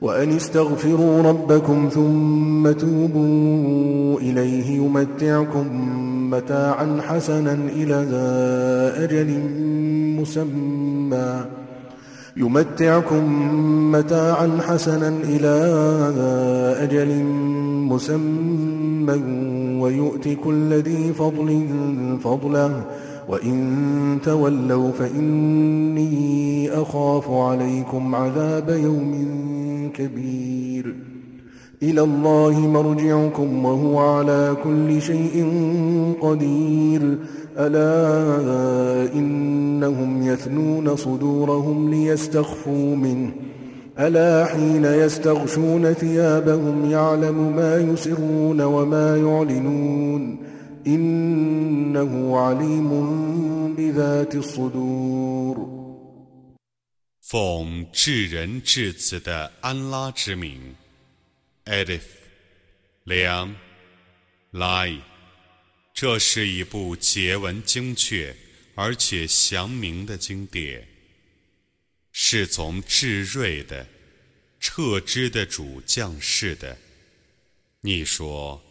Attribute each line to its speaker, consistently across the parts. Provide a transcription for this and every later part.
Speaker 1: وأن استغفروا ربكم ثم توبوا إليه يمتعكم متاعا حسنا إلى أجل مسمى. يمتعكم متاعا حسنا إلى أجل مسمى. ويؤت كل ذي فضل فضله وإن تولوا فإني أخاف عليكم عذاب يوم كبير. إلى الله مرجعكم وهو على كل شيء قدير. ألا إنهم يثنون صدورهم ليستخفوا منه. ألا حين يستغشون ثيابهم يعلم ما يسرون وما يعلنون. إنه عليم بذات الصدور
Speaker 2: 奉至仁至慈的安拉之名，Edif，良，来，这是一部结文精确而且详明的经典，是从至睿的、彻知的主降世的。你说，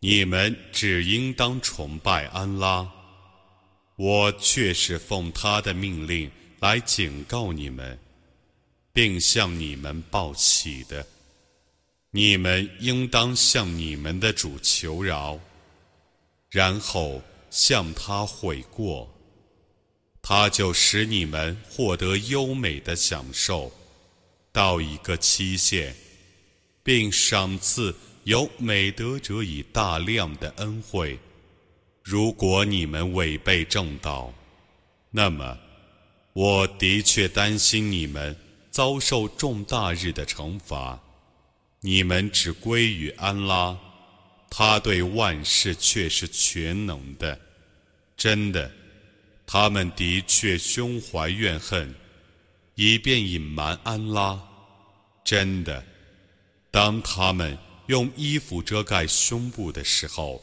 Speaker 2: 你们只应当崇拜安拉，我却是奉他的命令。来警告你们，并向你们报喜的。你们应当向你们的主求饶，然后向他悔过，他就使你们获得优美的享受，到一个期限，并赏赐有美德者以大量的恩惠。如果你们违背正道，那么。我的确担心你们遭受重大日的惩罚。你们只归于安拉，他对万事却是全能的。真的，他们的确胸怀怨恨，以便隐瞒安拉。真的，当他们用衣服遮盖胸部的时候，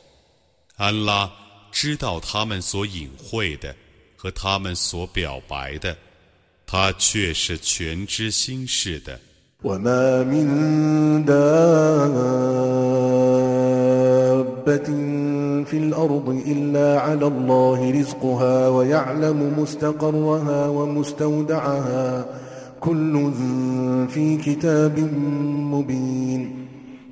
Speaker 2: 安拉知道他们所隐晦的。和他们所表白的，他却是全知心事的。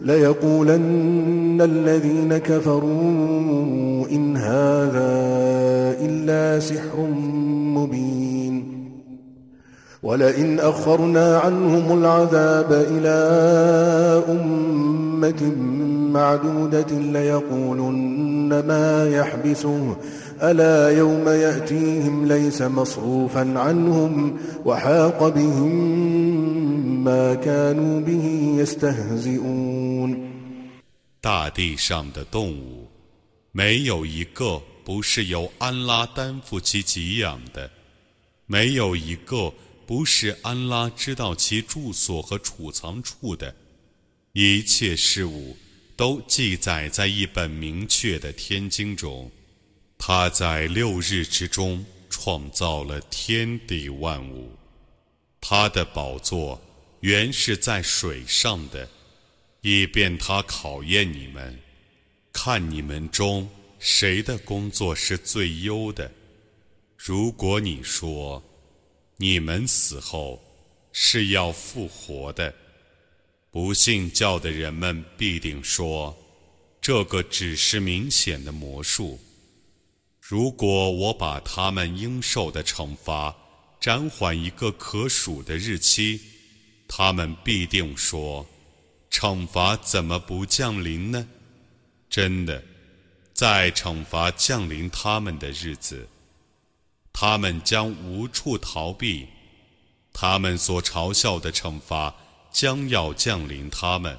Speaker 1: ليقولن الذين كفروا إن هذا إلا سحر مبين. ولئن أخرنا عنهم العذاب إلى أمة معدودة ليقولن ما يحبسه ألا يوم يأتيهم ليس مصروفا عنهم وحاق بهم
Speaker 2: 大地上的动物，没有一个不是由安拉担负其给养的，没有一个不是安拉知道其住所和储藏处的，一切事物都记载在一本明确的天经中。 他在六日之中创造了天地万物，他的宝座。原是在水上的，以便他考验你们，看你们中谁的工作是最优的。如果你说你们死后是要复活的，不信教的人们必定说这个只是明显的魔术。如果我把他们应受的惩罚暂缓一个可数的日期，他们必定说：惩罚怎么不降临呢？真的，在惩罚降临他们的日子，他们将无处逃避，他们所嘲笑的惩罚将要降临他们。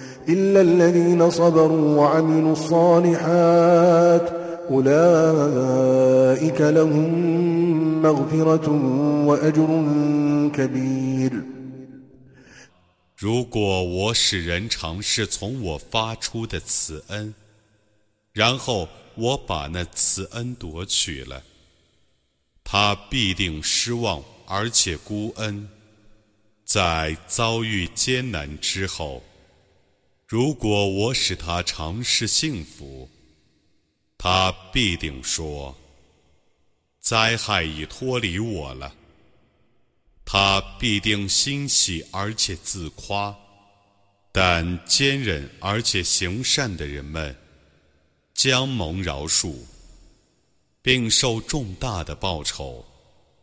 Speaker 1: إلا الذين صبروا وعملوا الصالحات أولئك لهم مغفرة وأجر كبير
Speaker 2: 如果我使人尝试从我发出的慈恩，然后我把那慈恩夺取了，他必定失望而且孤恩，在遭遇艰难之后。 如果我使他尝试幸福，他必定说：“灾害已脱离我了。”他必定欣喜而且自夸，但坚忍而且行善的人们将蒙饶恕，并受重大的报酬。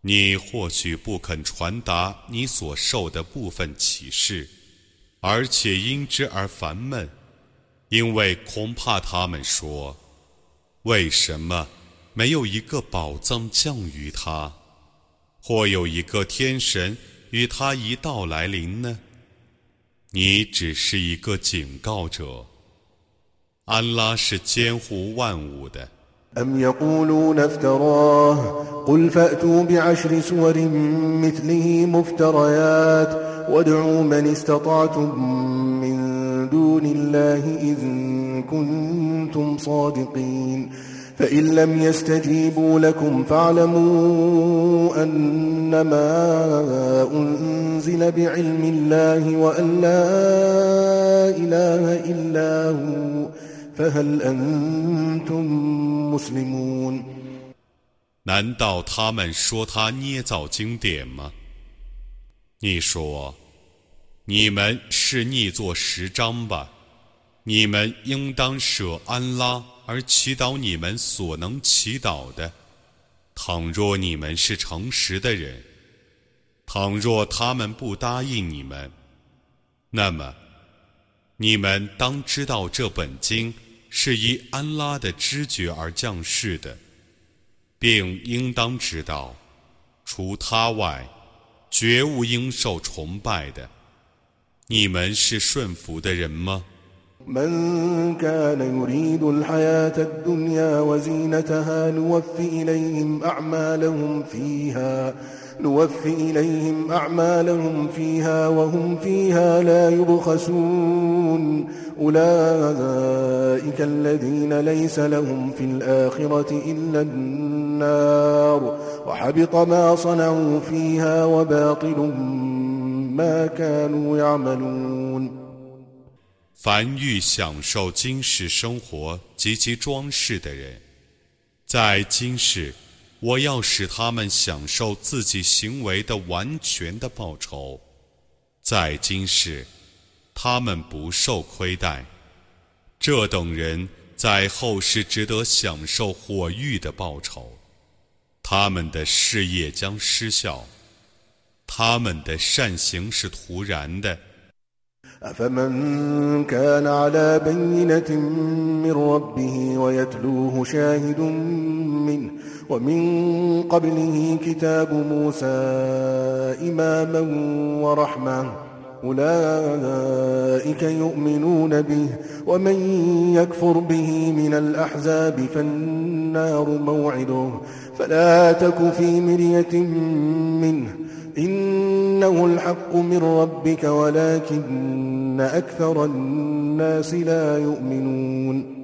Speaker 2: 你或许不肯传达你所受的部分启示，而且因之而烦闷，因为恐怕他们说：“为什么没有一个宝藏降于他，或有一个天神与他一道来临呢？”你只是一个警告者。安拉是监护万物的。
Speaker 1: أم يقولون افتراه قل فأتوا بعشر سور مثله مفتريات وادعوا من استطعتم من دون الله إن كنتم صادقين فإن لم يستجيبوا لكم فاعلموا أنما أنزل بعلم الله وأن لا إله إلا هو
Speaker 2: 难道他们说他捏造经典吗？你说，你们是逆作十章吧？你们应当舍安拉而祈祷你们所能祈祷的。倘若你们是诚实的人，倘若他们不答应你们，那么你们当知道这本经。是以安拉的知觉而降世的，并应当知道，除他外，绝无应受崇拜的。你们是顺服的人吗？
Speaker 1: نوف إليهم أعمالهم فيها وهم فيها لا يبخسون أولئك الذين ليس لهم في الآخرة إلا النار وحبط ما صنعوا فيها وباطل ما كانوا يعملون
Speaker 2: 凡欲享受今世生活及其装饰的人，在今世我要使他们享受自己行为的完全的报酬，在今世， 他们不受亏待。这等人在后世值得享受火狱的报酬，他们的事业将失效，他们的善行是徒然的。
Speaker 1: أفمن كان على بينة من ربه ويتلوه شاهد منه ومن قبله كتاب موسى إماما ورحمة أولئك يؤمنون به ومن يكفر به من الأحزاب فالنار موعده فلا تك في مرية منه إنه الحق من ربك ولكن أكثر الناس لا يؤمنون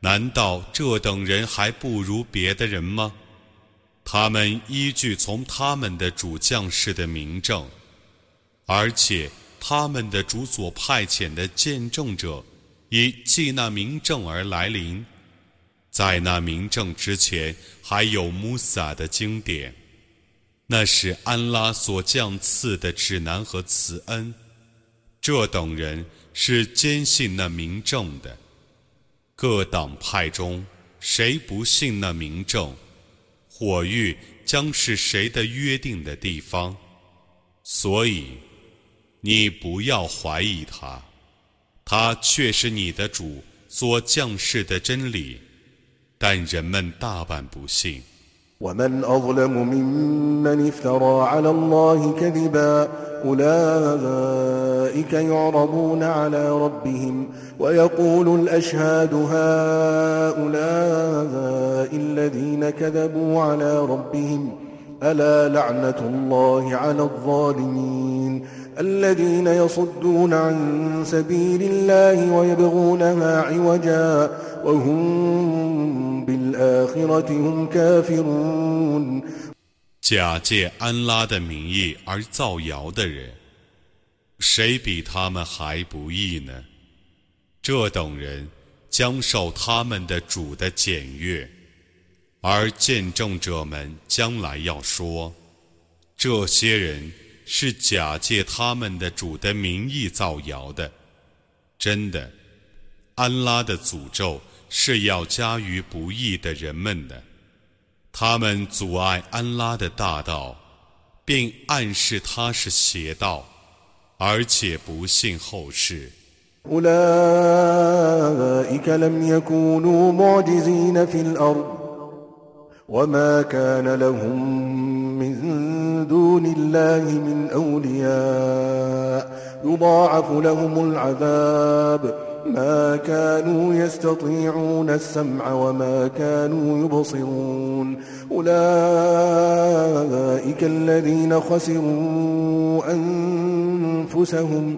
Speaker 2: 难道这等人还不如别的人吗？他们依据从他们的主将士的明证， 而且他们的主所派遣的见证者，以记那明证而来临。在那明证之前，还有穆萨的经典，那是安拉所降赐的指南和慈恩。这等人是坚信那明证的。各党派中，谁不信那明证，火域将是谁的约定的地方。所以，你不要怀疑他，他却是你的主所降世的真理，但人们大半不信。
Speaker 1: أولئك يعرضون على ربهم ويقول الأشهاد هؤلاء الذين كذبوا على ربهم ألا لعنة الله على الظالمين الذين يصدون عن سبيل الله ويبغونها عوجا وهم بالآخرة هم كافرون
Speaker 2: 假借安拉的名义而造谣的人，谁比他们还不义呢？这等人将受他们的主的检阅，而见证者们将来要说：这些人 是假借他们的主的名义造谣的。真的，安拉的诅咒是要加于不义的人们的。他们阻碍安拉的大道，并暗示他是邪道，而且不信后世。
Speaker 1: وما كان لهم من دون الله من أولياء يضاعف لهم العذاب ما كانوا يستطيعون السمع وما كانوا يبصرون أولئك الذين خسروا أنفسهم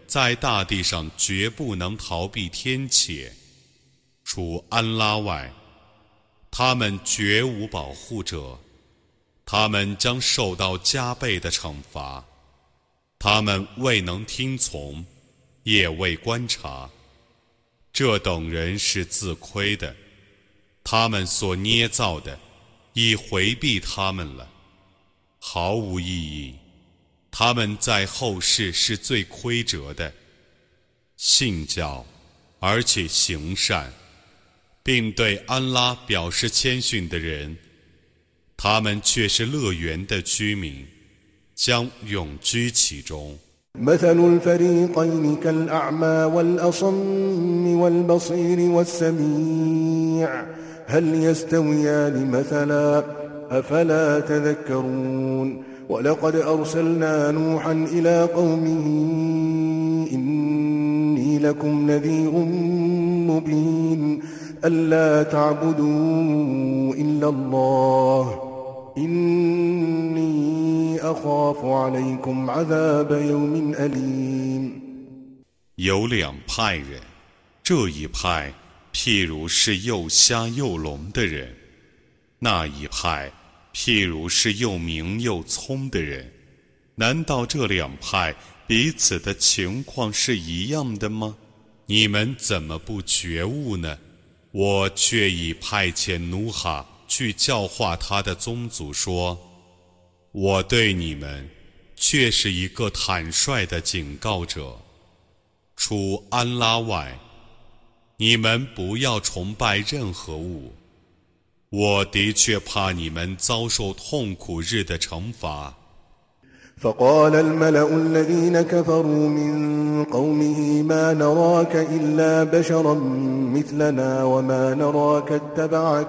Speaker 2: 在大地上绝不能逃避天谴，除安拉外，他们绝无保护者。他们将受到加倍的惩罚，他们未能听从，也未观察，这等人是自亏的。他们所捏造的，已回避他们了，毫无意义。他们在后世是最亏折的。信教，而且行善，并对安拉表示谦逊的人。他们却是乐园的居民，将永居其中。
Speaker 1: مثل الفريقين كالأعمى والأصم والبصير والسميع هل يستويان مثلا أفلا تذكرون ولقد أرسلنا نوحا إلى قومه إني لكم نذير مبين ألا تعبدوا إلا الله
Speaker 2: 有两派人，这一派譬如是又瞎又聋的人，那一派 譬如是又明又聪的人。难道这两派彼此的情况是一样的吗？你们怎么不觉悟呢？我却已派遣努哈去教化他的宗族，说：“我对你们却是一个坦率的警告者。除安拉外，你们不要崇拜任何物。我的确怕你们遭受痛苦日的惩罚。”
Speaker 1: فقال الملأ الذين كفروا من قومه ما نراك إلا بشرا مثلنا وما نراك اتبعك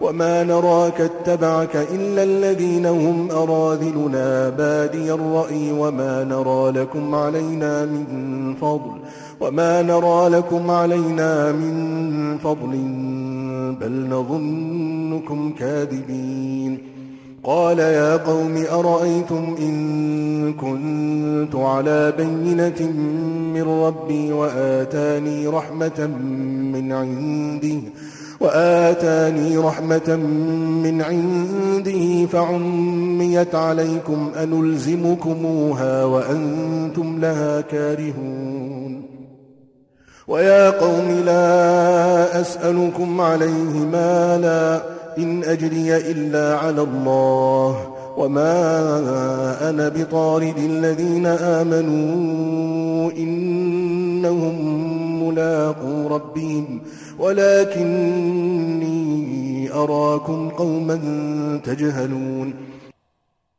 Speaker 1: وما نراك اتبعك إلا الذين هم أراذلنا بادي الرأي وما نرى لكم علينا من فضل وما نرى لكم علينا من فضل بل نظنكم كاذبين قال يا قوم أرأيتم إن كنت على بينة من ربي وآتاني رحمة من عنده وآتاني رحمة من عنده فعميت عليكم أنلزمكموها وأنتم لها كارهون ويا قوم لا أسألكم عليه مالا إن أجري إلا على الله وما أنا بطارد الذين آمنوا إنهم ملاقو ربهم ولكني أراكم قوما تجهلون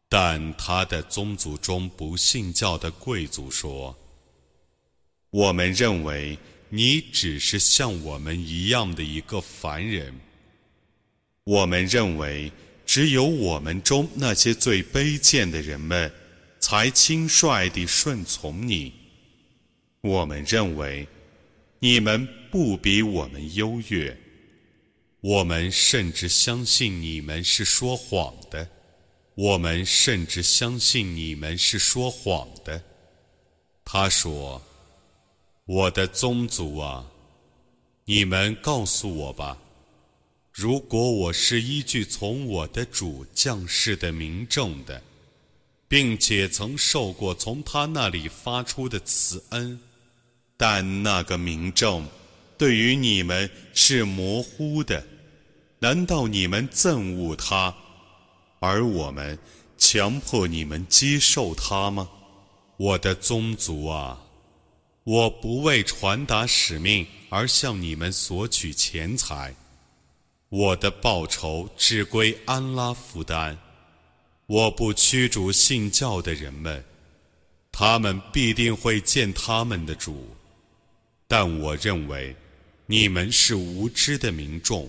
Speaker 2: 但他的宗族中不信教的贵族说：“我们认为 你只是像我们一样的一个凡人。”我们认为，只有我们中那些最卑贱的人们，才轻率地顺从你。我们认为，你们不比我们优越。我们甚至相信你们是说谎的。我们甚至相信你们是说谎的。他说：“我的宗族啊，你们告诉我吧。”如果我是依据从我的主降世的民众的，并且曾受过从他那里发出的慈恩，但那个民众对于你们是模糊的，难道你们憎恶他，而我们强迫你们接受他吗？我的宗族啊，我不为传达使命而向你们索取钱财。我的报酬只归安拉负担，我不驱逐信教的人们，他们必定会见他们的主，但我认为你们是无知的民众。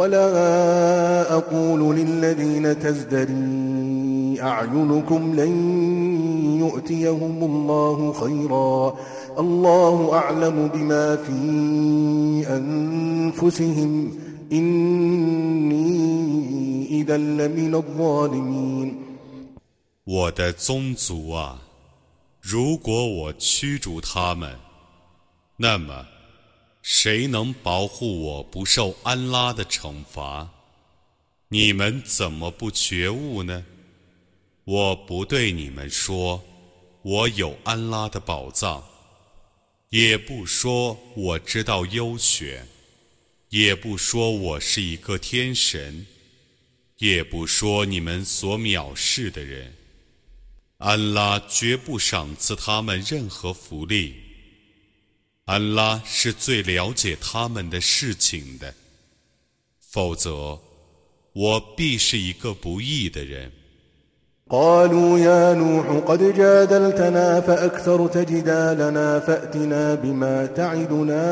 Speaker 1: ولا أقول للذين تزدري أعينكم لن يؤتيهم الله خيرا الله أعلم بما في أنفسهم إني إذا لمن الظالمين
Speaker 2: 我的宗族啊，如果我驱逐他们，那么 谁能保护我不受安拉的惩罚？你们怎么不觉悟呢？我不对你们说，我有安拉的宝藏，也不说我知道优选，也不说我是一个天神，也不说你们所藐视的人。安拉绝不赏赐他们任何福利。安拉是最了解他们的事情的，否则我必是一个不义的人。
Speaker 1: قالوا يا نوح قد جادلتنا فأكثرت جدالنا فأتنا بما تعدنا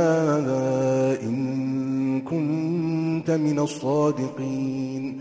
Speaker 1: إن كنت من الصادقين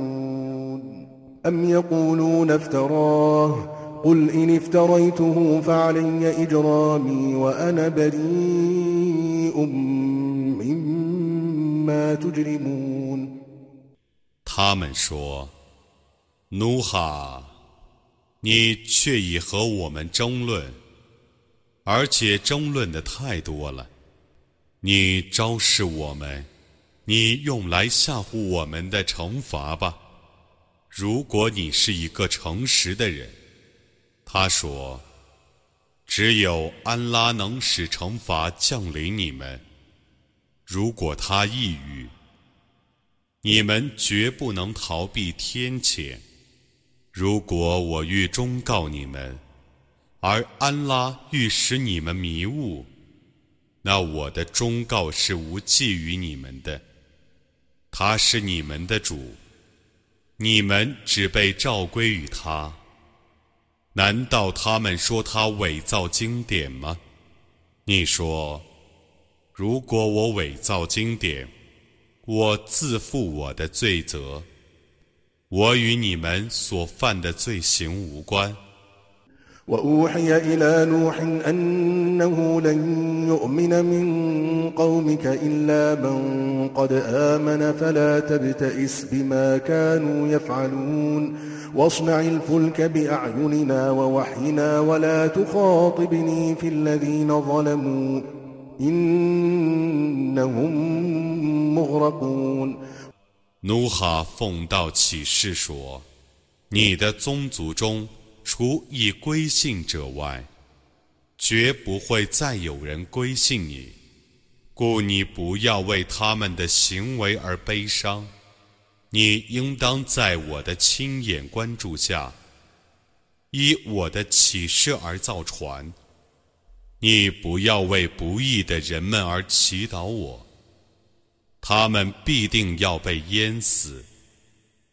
Speaker 1: أم يقولون افتراه قل إن افتريته فعلي إجرامي وأنا بريء مما تجرمون
Speaker 2: 他们说：“努哈，你却已和我们争论，而且争论的太多了。你昭示我们，你用来吓唬我们的惩罚吧。 ”如果你是一个诚实的人。”他说：“只有安拉能使惩罚降临你们。如果他抑郁。”你们绝不能逃避天谴。如果我欲忠告你们，而安拉欲使你们迷雾，那我的忠告是无济于你们的。他是你们的主，你们只被召归于他。难道他们说他伪造经典吗？你说，如果我伪造经典。我自负我的罪责，我与你们所犯的罪行无关。
Speaker 1: وأوحي إلى نوح أنه لن يؤمن من قومك إلا من قد آمن فلا تبتئس بما كانوا يفعلون واصنع الفلك بأعيننا ووحينا ولا تخاطبني في الذين ظلموا إنهم
Speaker 2: 努哈奉道启示说：“你的宗族中， 除已归信者外，绝不会再有人归信你。故你不要为他们的行为而悲伤。你应当在我的亲眼关注下，依我的启示而造船。你不要为不义的人们而祈祷我。”他们必定要被淹死。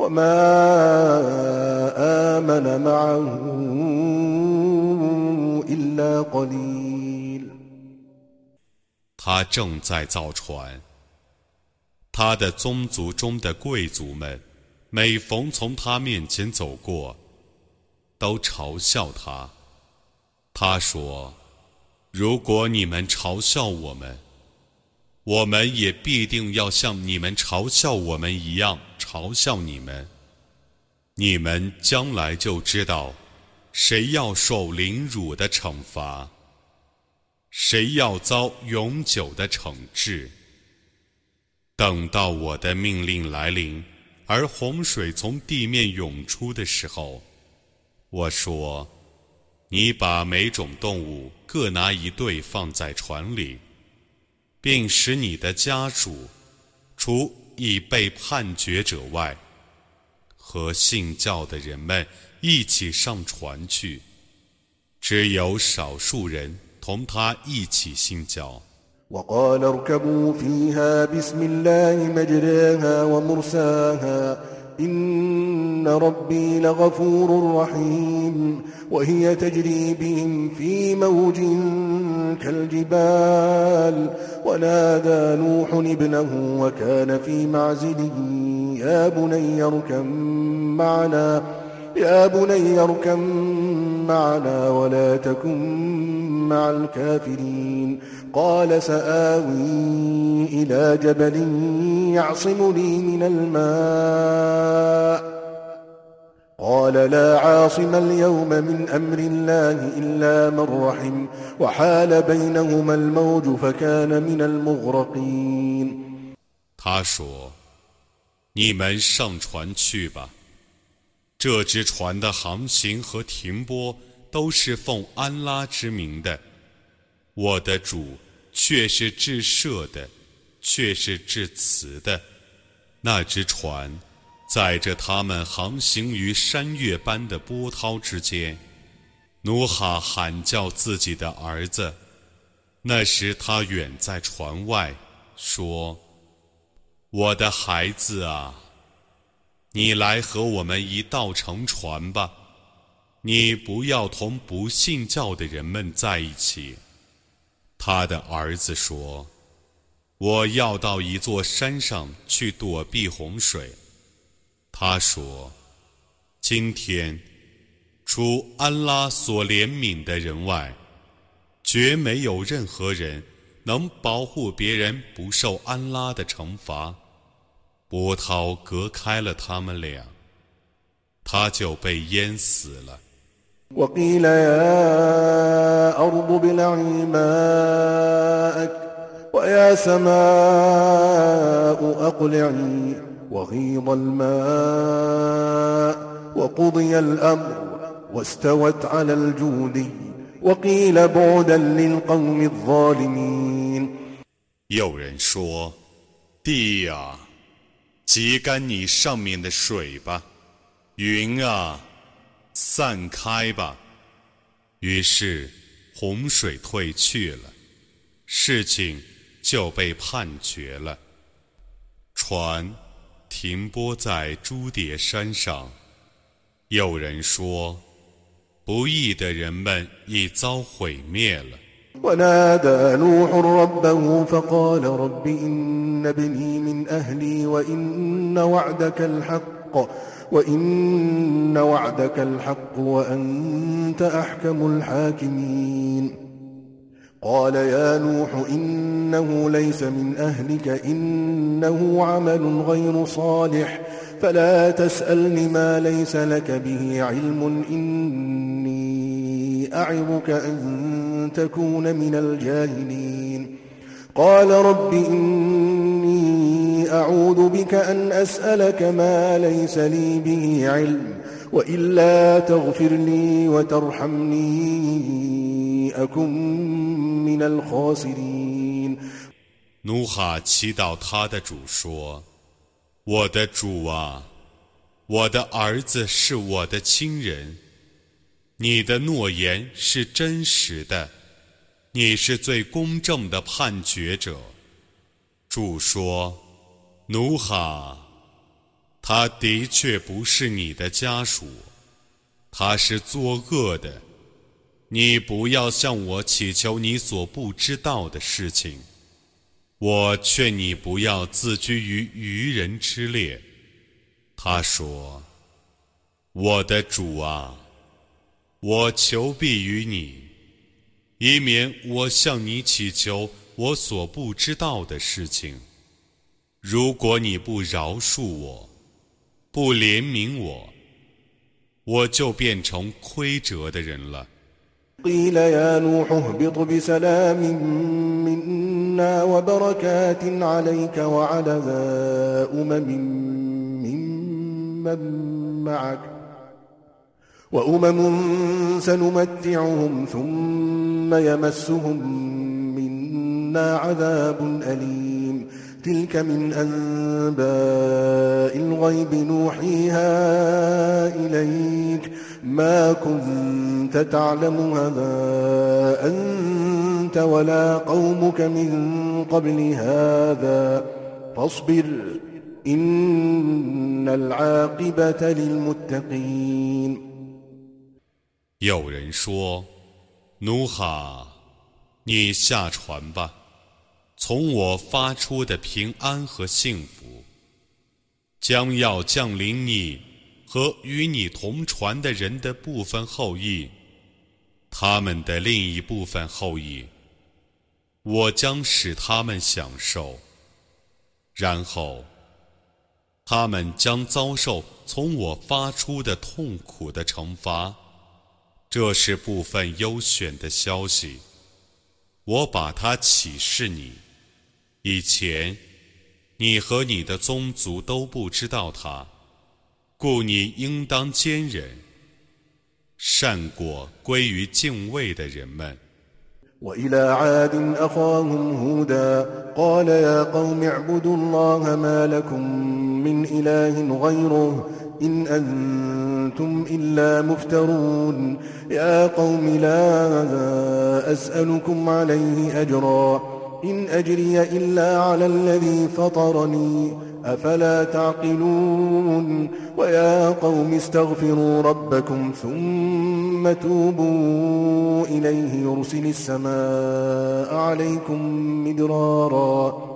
Speaker 1: وما آمن معه إلا قليل
Speaker 2: 他正在造船。他的宗族中的贵族们，每逢从他面前走过，都嘲笑他。他说：“如果你们嘲笑我们， 我们也必定要像你们嘲笑我们一样嘲笑你们。你们将来就知道，谁要受凌辱的惩罚。”谁要遭永久的惩治？等到我的命令来临，而洪水从地面涌出的时候，我说：“你把每种动物各拿一对放在船里，并使你的家属，除已被判决者外，和信教的人们一起上船去。只有少数人。”同他一起信教。
Speaker 1: وقال اركبوا فيها بسم الله مجراها ومرساها إن ربي لغفور رحيم وهي تجري بهم في موج كالجبال ونادى نوح ابنه وكان في معزل يا بني اركم معنا يا بني اركم معنا ولا تكن مع الكافرين. قال سآوي إلى جبل يعصمني من الماء. قال لا عاصم اليوم من أمر الله إلا من رحم وحال بينهما الموج فكان من المغرقين
Speaker 2: 他说：“你们上船去吧。这只船的航行和停泊都是奉安拉之名的。我的主却是至赦的，却是至慈的。那只船 载着他们航行于山岳般的波涛之间。努哈喊叫自己的儿子，那时他远在船外，说。”我的孩子啊，你来和我们一道乘船吧。你不要同不信教的人们在一起。他的儿子说：“我要到一座山上去躲避洪水。”他说：“今天，除安拉所怜悯的人外，绝没有任何人能保护别人不受安拉的惩罚。”波涛隔开了他们俩，他就被淹死了。
Speaker 1: وقيل يا أرض ابلعي ماءك ويا سماء أقلعي وغيض الماء وقضي الأمر واستوت على الجود وقيل بعدا للقوم الظالمين
Speaker 2: 有人说：“地呀！”挤干你上面的水吧，云啊，散开吧。于是洪水退去了，事情就被判决了。船 停泊在朱叠山上，有人说，不义的人们已遭毁灭了。
Speaker 1: ونادى نوح ربه فقال رب إن ابني من أهلي وإن وعدك الحق وإن وعدك الحق وأنت أحكم الحاكمين قال يا نوح إنه ليس من أهلك إنه عمل غير صالح فلا تسألني ما ليس لك به علم إني أعظك أن تكون من الجاهلين. قال رب إني أعوذ بك أن أسألك ما ليس لي به علم وإلا تغفر لي وترحمني أكن من الخاسرين
Speaker 2: 努哈祈祷他的主说。我的主啊，我的儿子是我的亲人，你的诺言是真实的，你是最公正的判决者。主说：“努哈， ”他的确不是你的家属，他是作恶的。你不要向我祈求你所不知道的事情。”我劝你不要自居于愚人之列。他说：“我的主啊，我求必于你，以免我向你祈求我所不知道的事情。如果你不饶恕我，不怜悯我，我就变成亏折的人了。”
Speaker 1: قيل يا نوح اهبط بسلام منا وبركات عليك وعلى أمم ممن معك وأمم سنمتعهم ثم يمسهم منا عذاب أليم تلك من أنباء الغيب نوحيها إليك ما كنت تعلمها أنت ولا قومك من قبل هذا فاصبر إن العاقبة للمتقين
Speaker 2: 有人说：“努哈，你下船吧， 从我发出的平安和幸福，将要降临你和与你同船的人的部分后裔他们的另一部分后裔，我将使他们享受，然后他们将遭受从我发出的痛苦的惩罚。这是部分优选的消息，我把它启示你。以前，你和你的宗族都不知道它，故你应当坚忍，善过归于敬畏的人们。
Speaker 1: إن أنتم إلا مفترون يا قوم لا أسألكم عليه أجرا إن أجري إلا على الذي فطرني. أفلا تعقلون؟ ويا قوم استغفروا ربكم ثم توبوا إليه يرسل السماء عليكم مدرارا.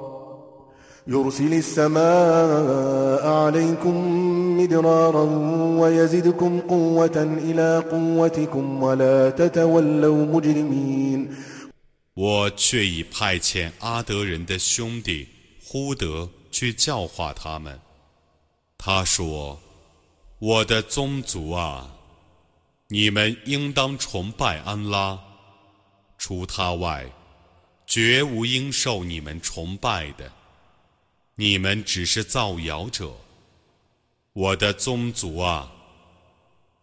Speaker 1: يرسل السماء عليكم مدرارا ويزدكم قوة إلى قوتكم ولا تتولوا مجرمين.
Speaker 2: 我却已派遣阿德人的兄弟呼德去教化他们。他说：“我的宗族啊，你们应当崇拜安拉，除他外，绝无应受你们崇拜的。”你们只是造谣者，我的宗族啊！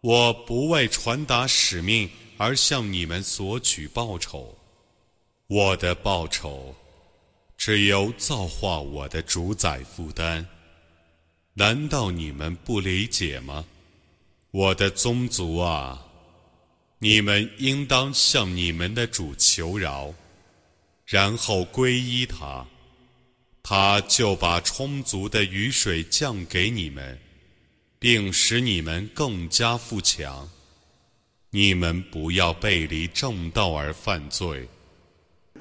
Speaker 2: 我不为传达使命而向你们索取报酬，我的报酬只由造化我的主宰负担。难道你们不理解吗？我的宗族啊！你们应当向你们的主求饶，然后皈依他。他就把充足的雨水降给你们，并使你们更加富强。你们不要背离正道而犯罪。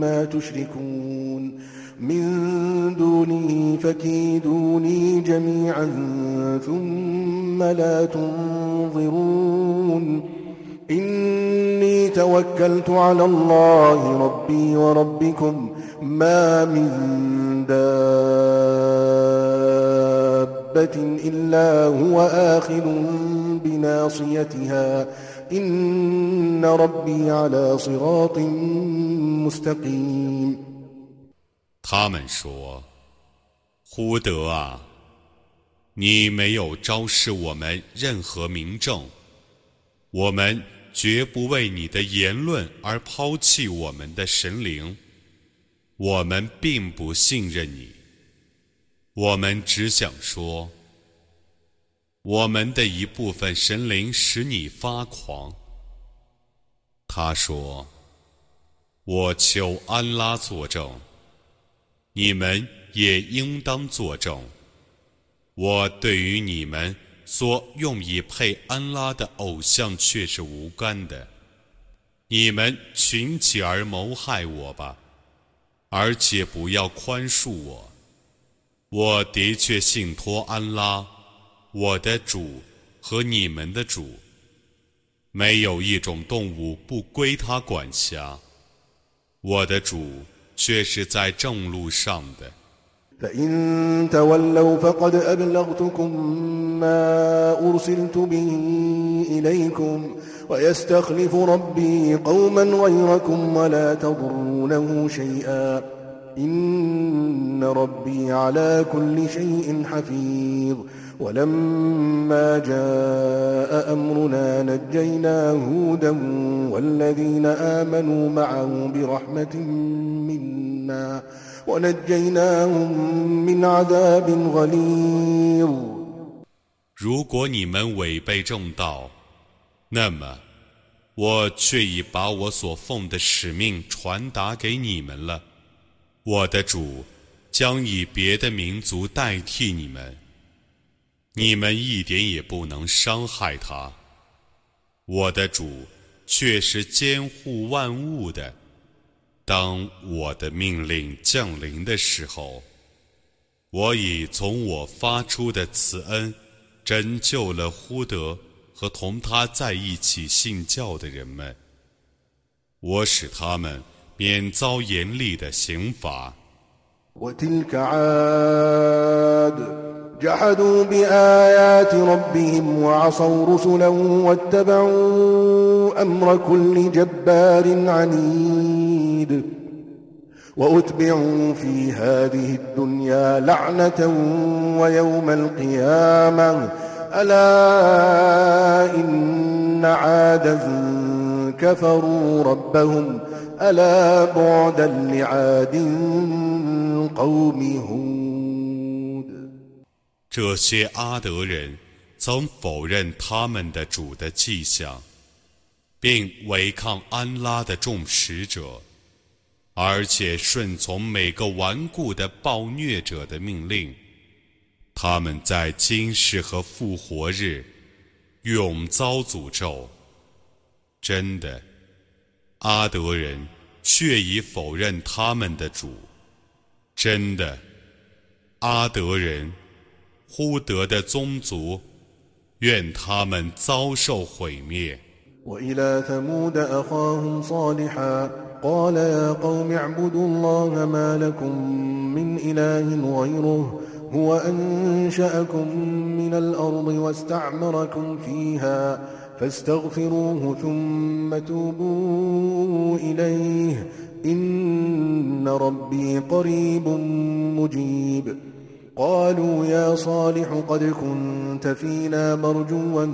Speaker 1: مما تشركون من دونه فكيدوني جميعا ثم لا تنظرون. إني توكلت على الله ربي وربكم ما من دابة إلا هو آخذ بناصيتها إن ربي على صراط مستقيم
Speaker 2: 他们说：“胡德啊，你没有昭示我们任何明证，我们绝不为你的言论而抛弃我们的神灵，我们并不信任你。我们只想说， 我们的一部分神灵使你发狂。他说：“我求安拉作证，你们也应当作证。我对于你们。”所用以配安拉的偶像却是无干的，你们群起而谋害我吧，而且不要宽恕我。我的确信托安拉，我的主和你们的主，没有一种动物不归他管辖，我的主却是在正路上的。
Speaker 1: فإن تولوا فقد أبلغتكم ما أرسلت به إليكم ويستخلف ربي قوما غيركم ولا تضرونه شيئا إن ربي على كل شيء حفيظ ولما جاء أمرنا نجينا هودا والذين آمنوا معه برحمة منا
Speaker 2: 如果你们违背正道，那么 我却已把我所奉的使命传达给你们了。我的主将以别的民族代替你们， 你们一点也不能伤害他。我的主却是监护万物的。当我的命令降临的时候，我已从我发出的慈恩拯救了呼德。和同他在一起信教的人们，我使他们免遭严厉的刑罚。
Speaker 1: جحدوا بآيات ربهم وعصوا رسلا واتبعوا أمر كل جبار عنيد وأتبعوا في هذه الدنيا لعنة ويوم القيامة. ألا إن عادا كفروا ربهم. ألا بعدا لعاد قوم هود.
Speaker 2: 这些阿德人曾否认他们的主的迹象，并违抗安拉的众使者，而且顺从每个顽固的暴虐者的命令。他们在今世和复活日永遭诅咒。真的，阿德人却已否认他们的主。真的，阿德人呼德的宗族，愿他们遭受毁灭。
Speaker 1: هو أنشأكم من الأرض واستعمركم فيها فاستغفروه ثم توبوا إليه إن ربي قريب مجيب قالوا يا صالح قد كنت فينا مرجوا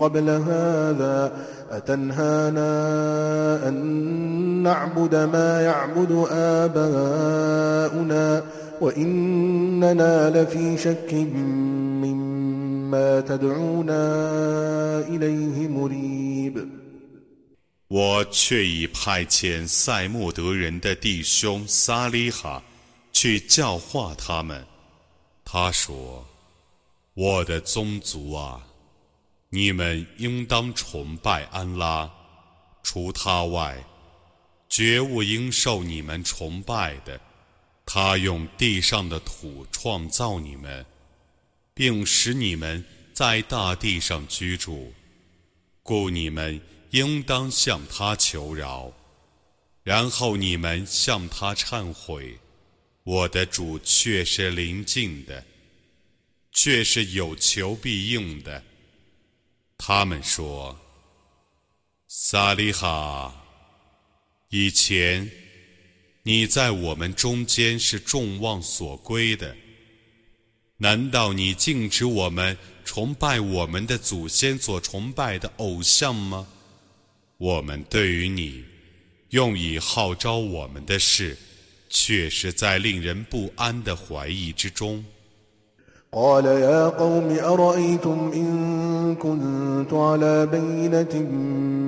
Speaker 1: قبل هذا أتنهانا أن نعبد ما يعبد آباؤنا
Speaker 2: 我却已派遣塞莫德人的弟兄萨利哈去教化他们。 他说：“我的宗族啊，你们应当崇拜安拉，除他外，绝无应受你们崇拜的。”他用地上的土创造你们，并使你们在大地上居住，故你们应当向他求饶，然后你们向他忏悔。我的主却是临近的，却是有求必应的。他们说：“萨利哈，以前。”你在我们中间是众望所归的，难道你禁止我们崇拜我们的祖先所崇拜的偶像吗？我们对于你用以号召我们的事，却是在令人不安的怀疑之中。
Speaker 1: قال يا قوم أرأيتم إن كنت على بينة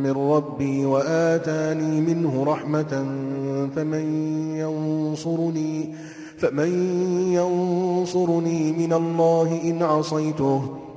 Speaker 1: من ربي وآتاني منه رحمة فمن ينصرني فمن ينصرني من الله إن عصيته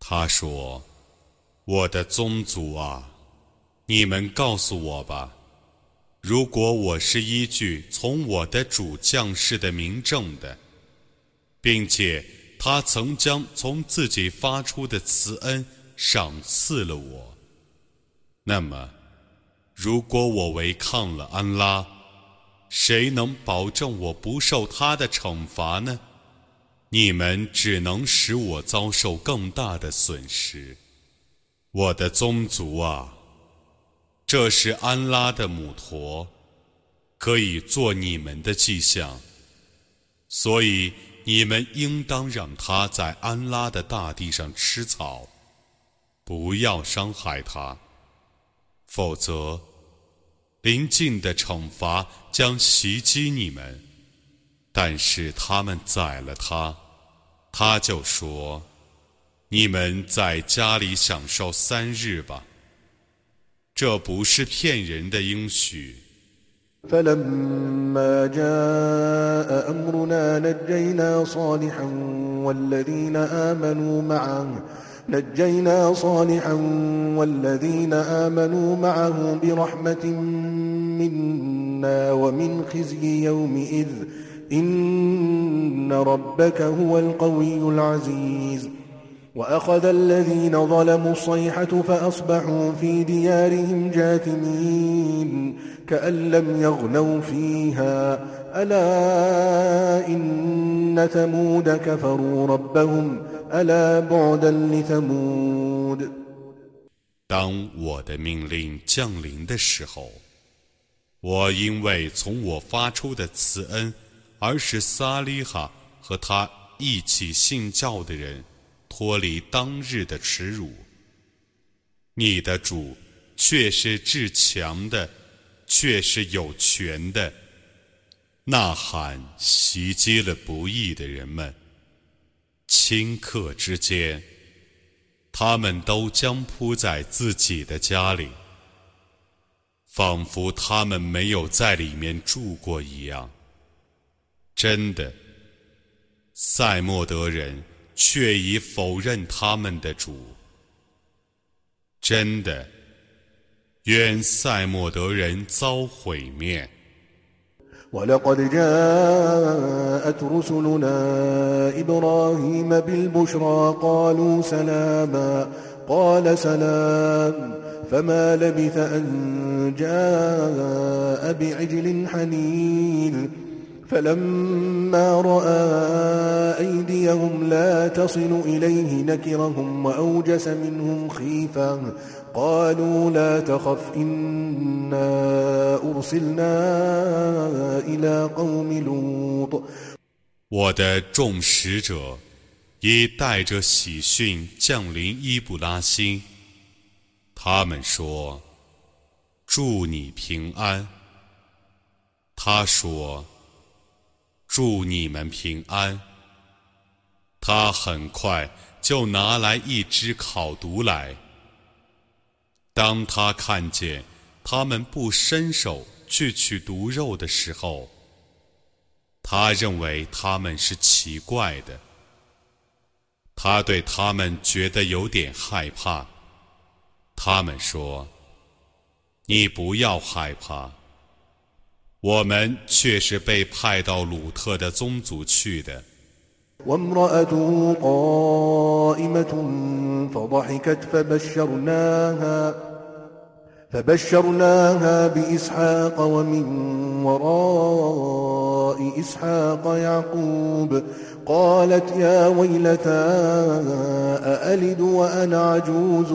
Speaker 2: 他说我的宗族啊你们告诉我吧如果我是依据从我的主将士的名证的并且他曾将从自己发出的慈恩赏赐了我那么如果我违抗了安拉谁能保证我不受他的惩罚呢？你们只能使我遭受更大的损失。我的宗族啊，这是安拉的母驼，可以做你们的迹象，所以你们应当让它在安拉的大地上吃草，不要伤害它，否则临近的惩罚将袭击你们。但是他们宰了他，他就说：“你们在家里享受三日吧。”这不是骗人的应许。نجينا صالحا والذين آمنوا معه برحمة منا ومن خزي يومئذ.
Speaker 1: إن ربك هو القوي العزيز. وأخذ الذين ظلموا الصيحة فأصبحوا في ديارهم جاثمين. كأن لم يغنوا فيها. ألا إن ثمود كفروا ربهم ۖ
Speaker 2: 当我的命令降临的时候，我因为从我发出的慈恩而使萨利哈和他一起信教的人脱离当日的耻辱。你的主却是至强的，却是有权的。呐喊袭击了不义的人们。顷刻之间，他们都将扑在自己的家里，仿佛他们没有在里面住过一样。真的，塞莫德人却已否认他们的主。真的，愿塞莫德人遭毁灭。
Speaker 1: ولقد جاءت رسلنا إبراهيم بالبشرى قالوا سلاما قال سلام فما لبث أن جاء بعجل حنين. فلما رأى أيديهم لا تصل إليه نكرهم وأوجس منهم خيفة قالوا لا تخف إنا أرسلنا إلى قوم لوط
Speaker 2: 我的众使者已带着喜讯降临伊布拉欣，他们说：“祝你平安。”他说。 祝你们平安。他很快就拿来一只烤毒来。当他看见他们不伸手去取毒肉的时候，他认为他们是奇怪的。他对他们觉得有点害怕。他们说：“你不要害怕。”我们却是被派到鲁特的宗族去的。
Speaker 1: وامرأته قائمة فضحكت فبشرناها فبشرناها بإسحاق ومن وراء إسحاق يعقوب قالت يا ويلتى أألد وأنا عجوز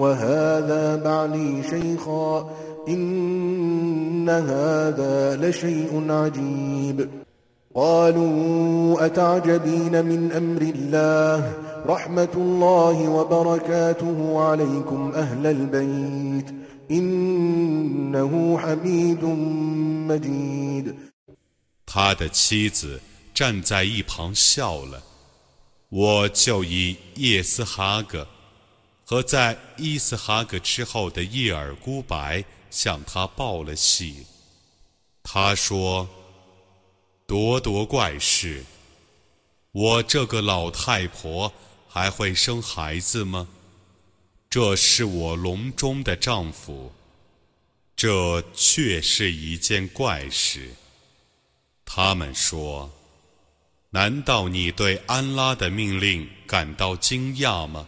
Speaker 1: وهذا بعلي شيخا إن هذا لشيء عجيب قالوا أتعجبين من أمر الله رحمة الله وبركاته عليكم أهل البيت إنه حميد مجيد
Speaker 2: 他的妻子站在一旁笑了，我就以叶斯哈格和在伊斯哈格之后的叶尔孤白 向他报了喜，他说：“咄咄怪事，我这个老太婆还会生孩子吗？这是我笼中的丈夫，这却是一件怪事。”他们说：“难道你对安拉的命令感到惊讶吗？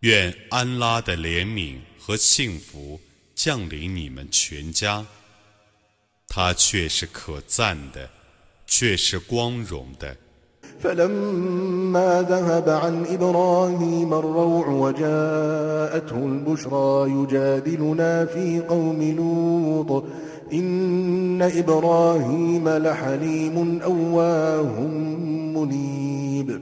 Speaker 2: 愿安拉的怜悯和幸福。”降临你们全家，他却是可赞的，却是光荣的。
Speaker 1: فلما ذهب عن إبراهيم الروع وجاءته البشرى يجادلنا في قوم لوط إن إبراهيم لحليم أواه منيب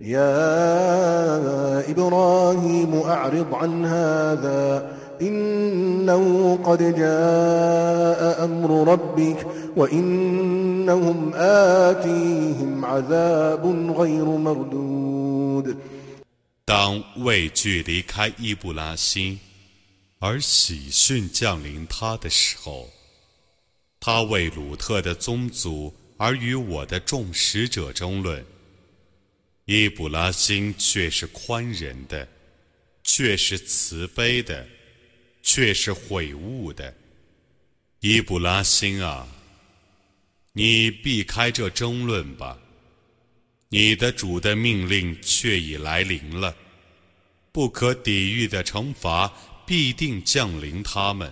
Speaker 1: يا إبراهيم أعرض عن هذا إنه قد جاء أمر ربك وإنهم آتيهم عذاب غير مردود
Speaker 2: 当畏惧离开伊布拉欣，而喜讯降临他的时候，他为鲁特的宗族而与我的众使者争论。伊布拉欣却是宽仁的，却是慈悲的。 却是悔悟的，伊布拉辛啊，你避开这争论吧。你的主的命令却已来临了，不可抵御的惩罚必定降临他们。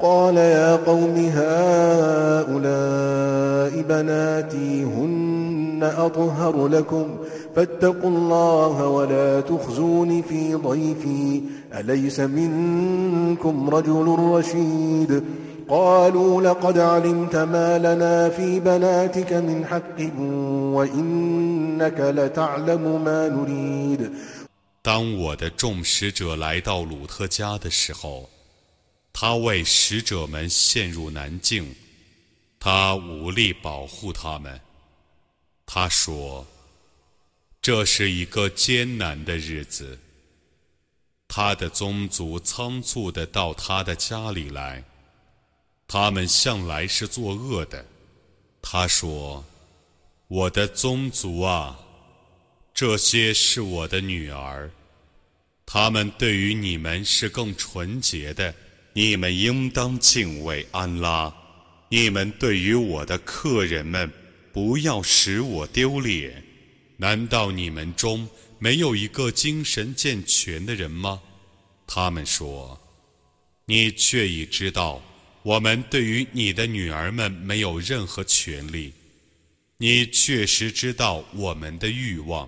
Speaker 1: قال يا قوم هؤلاء بناتي هن أطهر لكم فاتقوا الله ولا تخزون في ضيفي أليس منكم رجل رشيد قالوا لقد علمت ما لنا في بناتك من حق وإنك لتعلم ما نريد
Speaker 2: 当我的众使者来到鲁特家的时候， 他为使者们陷入难境，他无力保护他们。他说：“这是一个艰难的日子。”他的宗族仓促地到他的家里来，他们向来是作恶的。他说：“我的宗族啊，这些是我的女儿，他们对于你们是更纯洁的。”你们应当敬畏安拉。你们对于我的客人们，不要使我丢脸。难道你们中没有一个精神健全的人吗？他们说：“你却已知道，我们对于你的女儿们没有任何权利。你确实知道我们的欲望。”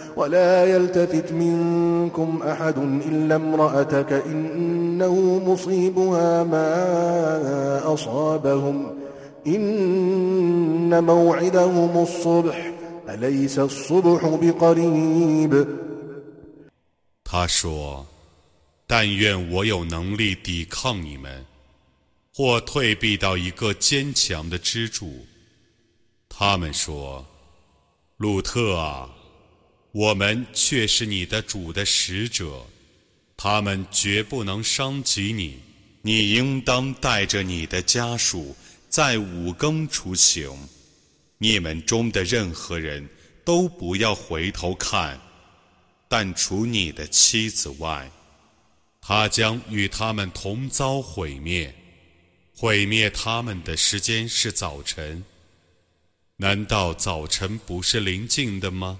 Speaker 1: ولا يلتفت منكم أحد إلا امرأتك إنه مصيبها ما أصابهم إن موعدهم الصبح أليس الصبح بقريب
Speaker 2: 他说：“但愿我有能力抵抗你们。”或退避到一个坚强的支柱。他们说：“鲁特啊， 我们却是你的主的使者，他们绝不能伤及你。你应当带着你的家属在五更出行。你们中的任何人都不要回头看，但除你的妻子外，他将与他们同遭毁灭。”毁灭他们的时间是早晨，难道早晨不是临近的吗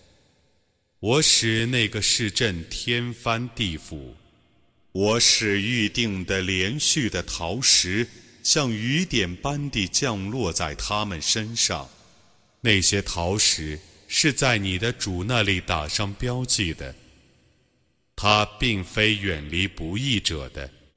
Speaker 2: 我使那个市镇天翻地覆，我使预定的连续的陶石像雨点般地降落在他们身上。那些陶石是在你的主那里打上标记的。他并非远离不义者的。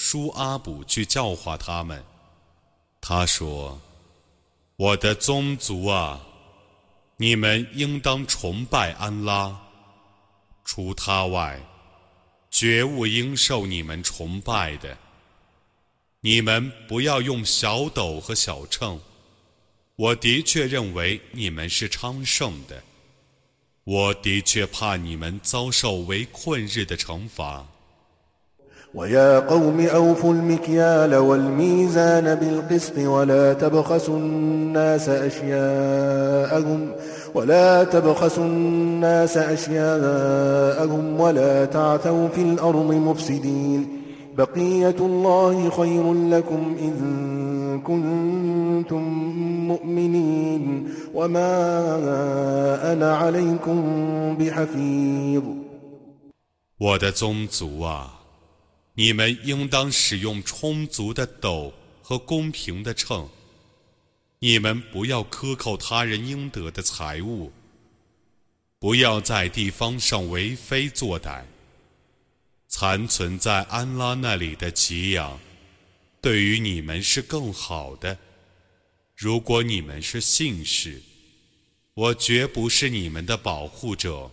Speaker 2: 舒阿卜去教化他们。他说：“我的宗族啊，你们应当崇拜安拉，除他外，绝无应受你们崇拜的。你们不要用小斗和小秤。我的确认为你们是昌盛的，我的确怕你们遭受为困日的惩罚。”
Speaker 1: ويا قوم أوفوا المكيال والميزان بالقسط ولا تبخسوا الناس أشياءهم ولا تبخسوا الناس أشياءهم ولا تعثوا في الأرض مفسدين بقية الله خير لكم إن كنتم مؤمنين وما أنا عليكم بحفيظ
Speaker 2: 我的宗族啊！ 你们应当使用充足的斗和公平的秤。你们不要克扣他人应得的财物，不要在地方上为非作歹。残存在安拉那里的给养，对于你们是更好的。如果你们是信士，我绝不是你们的保护者。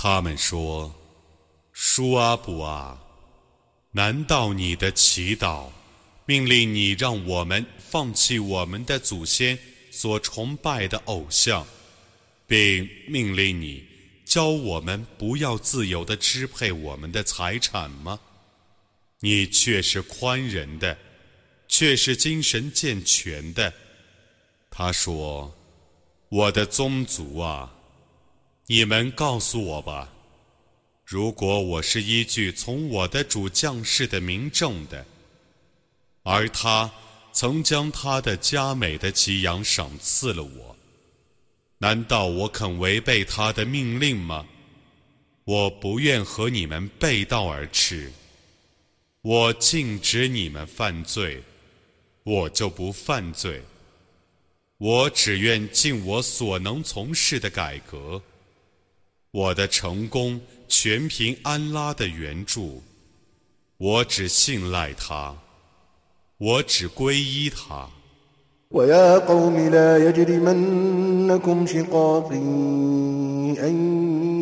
Speaker 2: 他们说：“舒阿布啊，难道你的祈祷命令你让我们放弃我们的祖先所崇拜的偶像，并命令你教我们不要自由地支配我们的财产吗？你却是宽仁的，却是精神健全的。”他说：“我的宗族啊。”你们告诉我吧，如果我是依据从我的主降世的明证的，而他曾将他的佳美的给养赏赐了我，难道我肯违背他的命令吗？我不愿和你们背道而驰，我禁止你们犯罪，我就不犯罪，我只愿尽我所能从事的改革。我的成功全凭安拉的援助，我只信赖他，我只皈依他。
Speaker 1: ويا قوم لا يجرمنكم شقاقي أن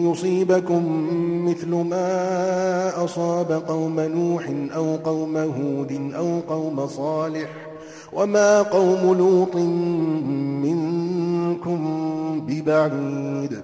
Speaker 1: يصيبكم مثل ما أصاب قوم نوح أو قوم هود أو قوم صالح وما قوم لوط منكم ببعيد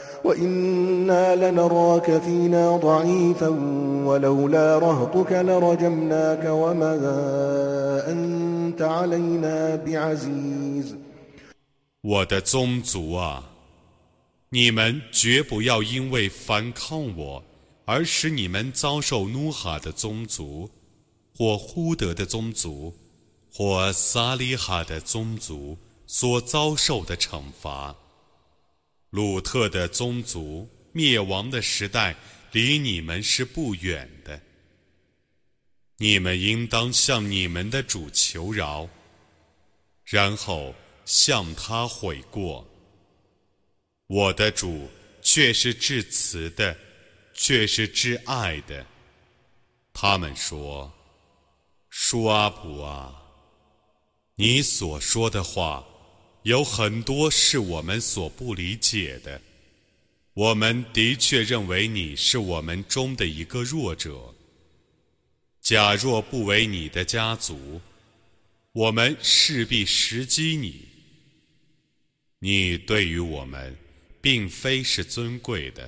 Speaker 1: وإنا لنراك فينا ضعيفا ولولا رهطك لرجمناك وما أنت علينا بعزيز
Speaker 2: 我的宗族啊，你们绝不要因为反抗我而使你们遭受努哈的宗族或呼德的宗族 或撒利哈的宗族所遭受的惩罚。 鲁特的宗族灭亡的时代离你们是不远的。你们应当向你们的主求饶，然后向他悔过。我的主却是至慈的，却是至爱的。他们说：“舒阿普啊，你所说的话有很多是我们所不理解的。我们的确认为你是我们中的一个弱者。”假若不为你的家族，我们势必时击你。你对于我们，并非是尊贵的。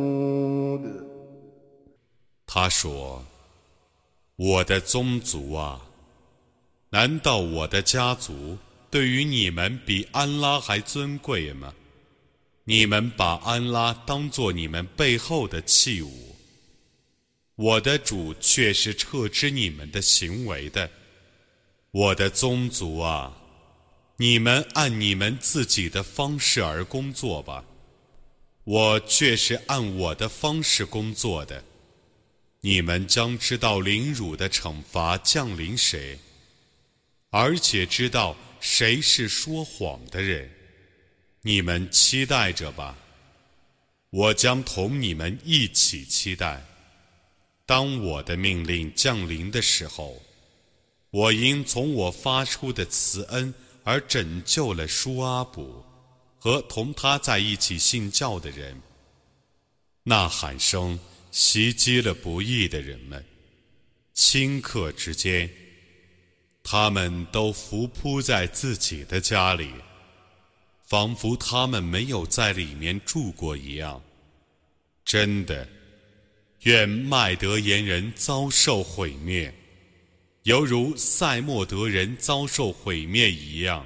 Speaker 2: 他说我的宗族啊，难道我的家族对于你们比安拉还尊贵吗？你们把安拉当作你们背后的器物，我的主却是撤知你们的行为的。我的宗族啊，你们按你们自己的方式而工作吧，我却是按我的方式工作的。你们将知道凌辱的惩罚降临谁，而且知道谁是说谎的人。你们期待着吧，我将同你们一起期待。当我的命令降临的时候，我因从我发出的慈恩而拯救了舒阿卜和同他在一起信教的人。呐喊声。袭击了不义的人们，顷刻之间，他们都伏扑在自己的家里，仿佛他们没有在里面住过一样。真的，愿麦德言人遭受毁灭，犹如塞莫德人遭受毁灭一样。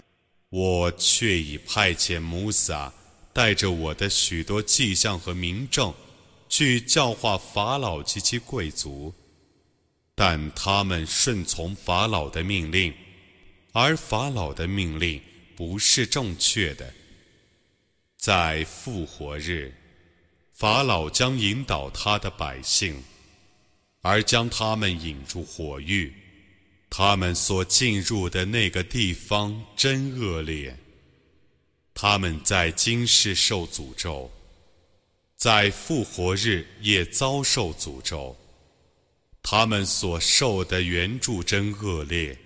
Speaker 2: 我却已派遣穆萨带着我的许多迹象和明证，去教化法老及其贵族，但他们顺从法老的命令，而法老的命令不是正确的。在复活日，法老将引导他的百姓，而将他们引入火狱。他们所进入的那个地方真恶劣。他们在今世受诅咒，在复活日也遭受诅咒。他们所受的援助真恶劣。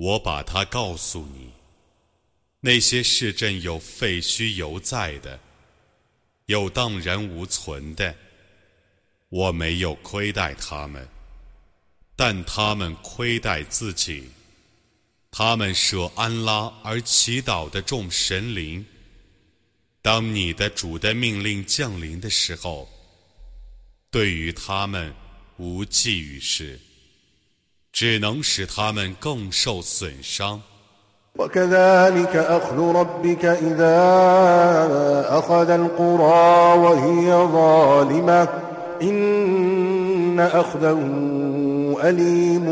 Speaker 2: 我把它告诉你。那些市镇有废墟犹在的，有荡然无存的。我没有亏待他们，但他们亏待自己。他们舍安拉而祈祷的众神灵，当你的主的命令降临的时候，对于他们无济于事，只能使他们更受损伤。
Speaker 1: إن أخذه أليم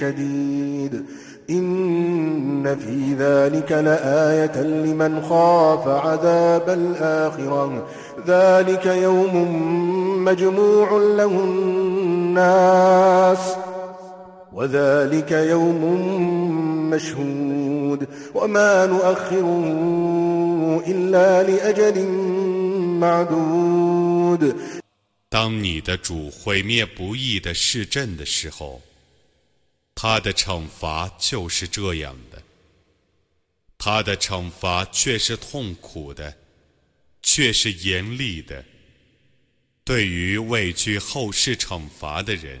Speaker 1: شديد إن في ذلك لآية لمن خاف عذاب الآخرة ذلك يوم مجموع له الناس وذلك يوم مشهود وما نؤخره إلا لأجل معدود
Speaker 2: 当你的主毁灭不义的市镇的时候，他的惩罚就是这样的。他的惩罚却是痛苦的，却是严厉的。对于畏惧后世惩罚的人，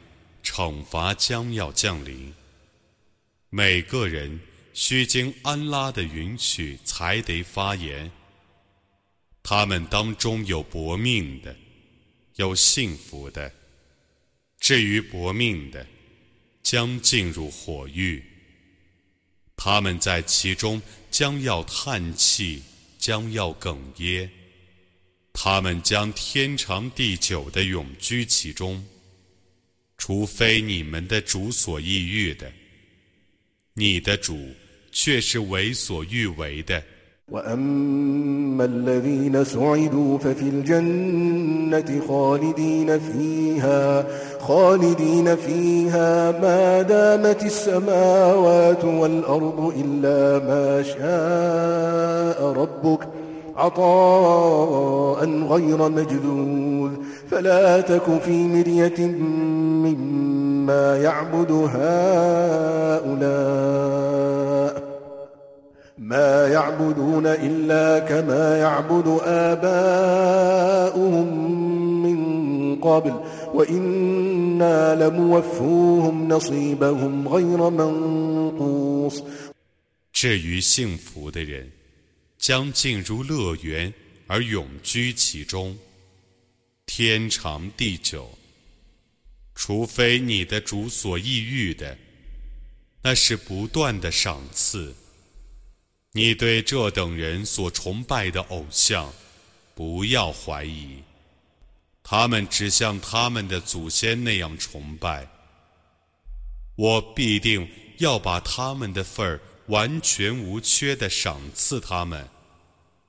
Speaker 2: 惩罚将要降临。每个人需经安拉的允许才得发言。他们当中有薄命的，有幸福的。至于薄命的，将进入火狱。他们在其中将要叹气，将要哽咽。他们将天长地久的永居其中，除非你们的主所抑郁的。你的主却是为所欲为的。
Speaker 1: وأما الذين سعدوا ففي الجنة خالدين فيها خالدين فيها ما دامت السماوات والأرض إلا ما شاء ربك عطاء غير مجذوذ فلا تك في مرية مما يعبد هؤلاء ما يعبدون إلا كما يعبد آباؤهم من قبل وإنا لموفوهم نصيبهم غير منقوص
Speaker 2: 至于幸福的人，将进入乐园而永居其中， 天长地久。除非你的主所抑郁的，那是不断的赏赐。你对这等人所崇拜的偶像，不要怀疑，他们只像他们的祖先那样崇拜。我必定要把他们的份儿完全无缺的赏赐他们。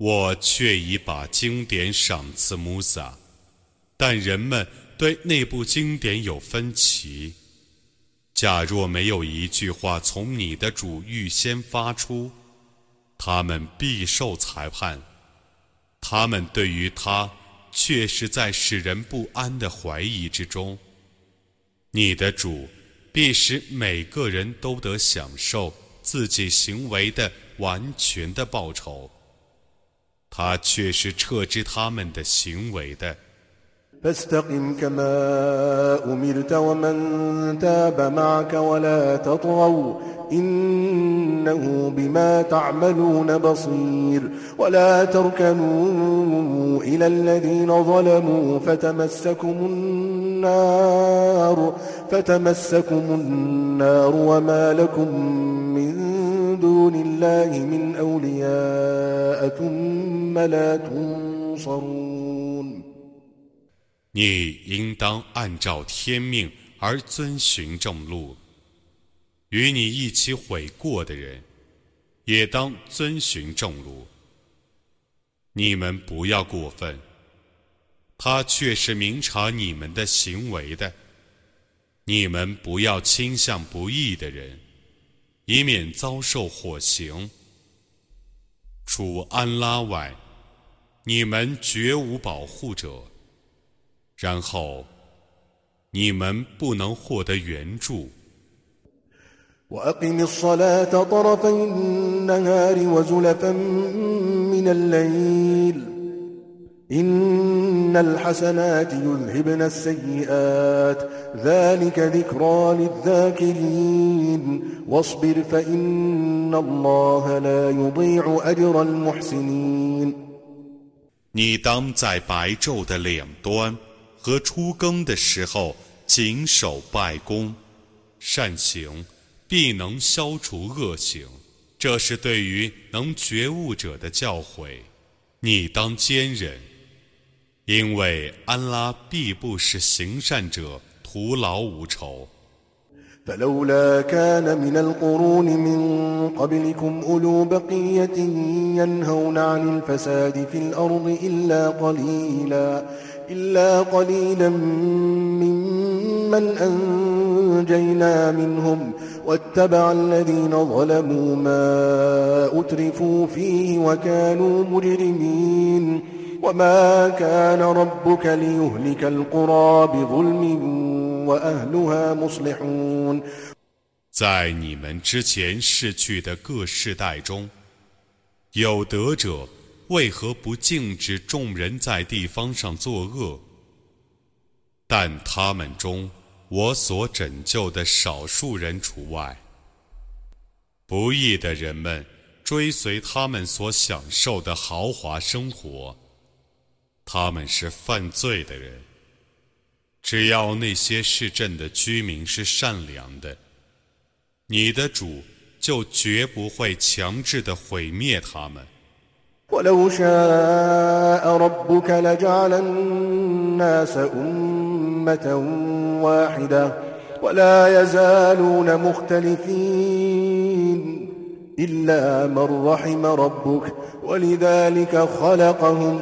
Speaker 2: 我却已把经典赏赐穆萨，但人们对那部经典有分歧。假若没有一句话从你的主预先发出，他们必受裁判。他们对于他却是在使人不安的怀疑之中。你的主必使每个人都得享受自己行为的完全的报酬。他却是撤知他们的行为的。
Speaker 1: فاستقم كما أمرت ومن تاب معك ولا تطغوا إنه بما تعملون بصير ولا تركنوا إلى الذين ظلموا فتمسكم النار فتمسكم النار وما لكم من دون الله من أولياء ثم لا تنصرون
Speaker 2: 你应当按照天命而遵循正路，与你一起悔过的人，也当遵循正路。你们不要过分，他却是明察你们的行为的。你们不要倾向不义的人， 以免遭受火刑。除安拉外，你们绝无保护者。然后，你们不能获得援助。
Speaker 1: وأقم الصلاة طرفي النهار وزلفا من الليل إن الحسنات يذهبن السيئات ذلك ذكرى للذاكرين واصبر فإن الله لا يضيع أجر المحسنين
Speaker 2: 你当在白昼的两端和出更的时候，谨守拜功，善行必能消除恶行。这是对于能觉悟者的教诲。你当坚忍， 因为安拉必不使行善者徒劳无酬。
Speaker 1: فلولا كان من القرون من قبلكم أولو بقية ينهون عن الفساد في الأرض إلا قليلا إلا قليلا ممن أنجينا منهم واتبع الذين ظلموا ما أترفوا فيه وكانوا مجرمين وما كان ربك ليهلك القرى بظلم
Speaker 2: 在你们之前逝去的各世代中，有德者为何不禁止众人在地方上作恶？但他们中我所拯救的少数人除外。不义的人们追随他们所享受的豪华生活， 他们是犯罪的人。只要那些市镇的居民是善良的，你的主就绝不会强制的毁灭他们。
Speaker 1: ولو شاء ربك لجعل الناس أمة واحدة ولا يزالون مختلفين إلا من رحم ربك ولذلك خلقهم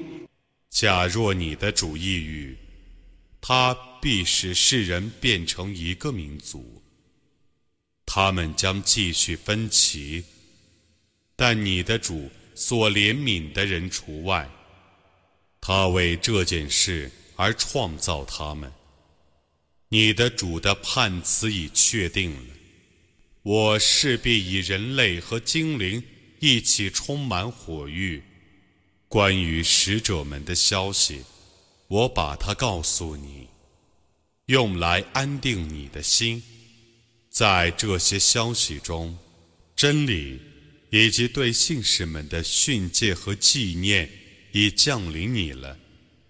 Speaker 2: 假若你的主意语，他必使世人变成一个民族，他们将继续分歧，但你的主所怜悯的人除外，他为这件事而创造他们。你的主的判词已确定了，我势必以人类和精灵一起充满火域。关于使者们的消息，我把它告诉你，用来安定你的心。在这些消息中， 真理以及对信士们的训诫和纪念已降临你了。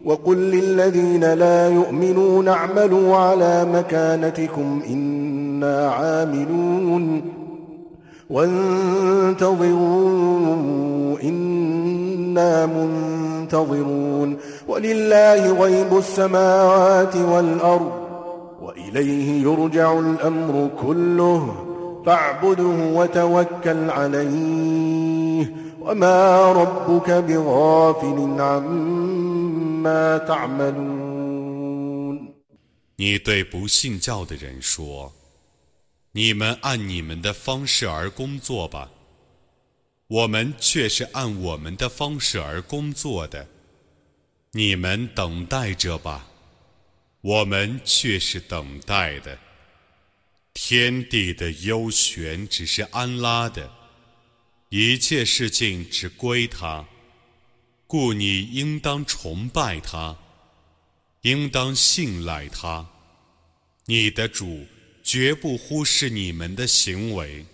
Speaker 1: وقل للذين لا يؤمنون اعملوا على مكانتكم إنا عاملون وانتظروا إنا منتظرون ولله غيب السماوات والأرض وإليه يرجع الأمر كله فاعبده وتوكل عليه وما ربك بغافل عما تعملون
Speaker 2: 你对不信教的人说：“你们按你们的方式而工作吧， 我们却是按我们的方式而工作的。你们等待着吧，我们却是等待的。”天地的幽玄只是安拉的，一切事情只归他，故你应当崇拜他，应当信赖他。你的主绝不忽视你们的行为。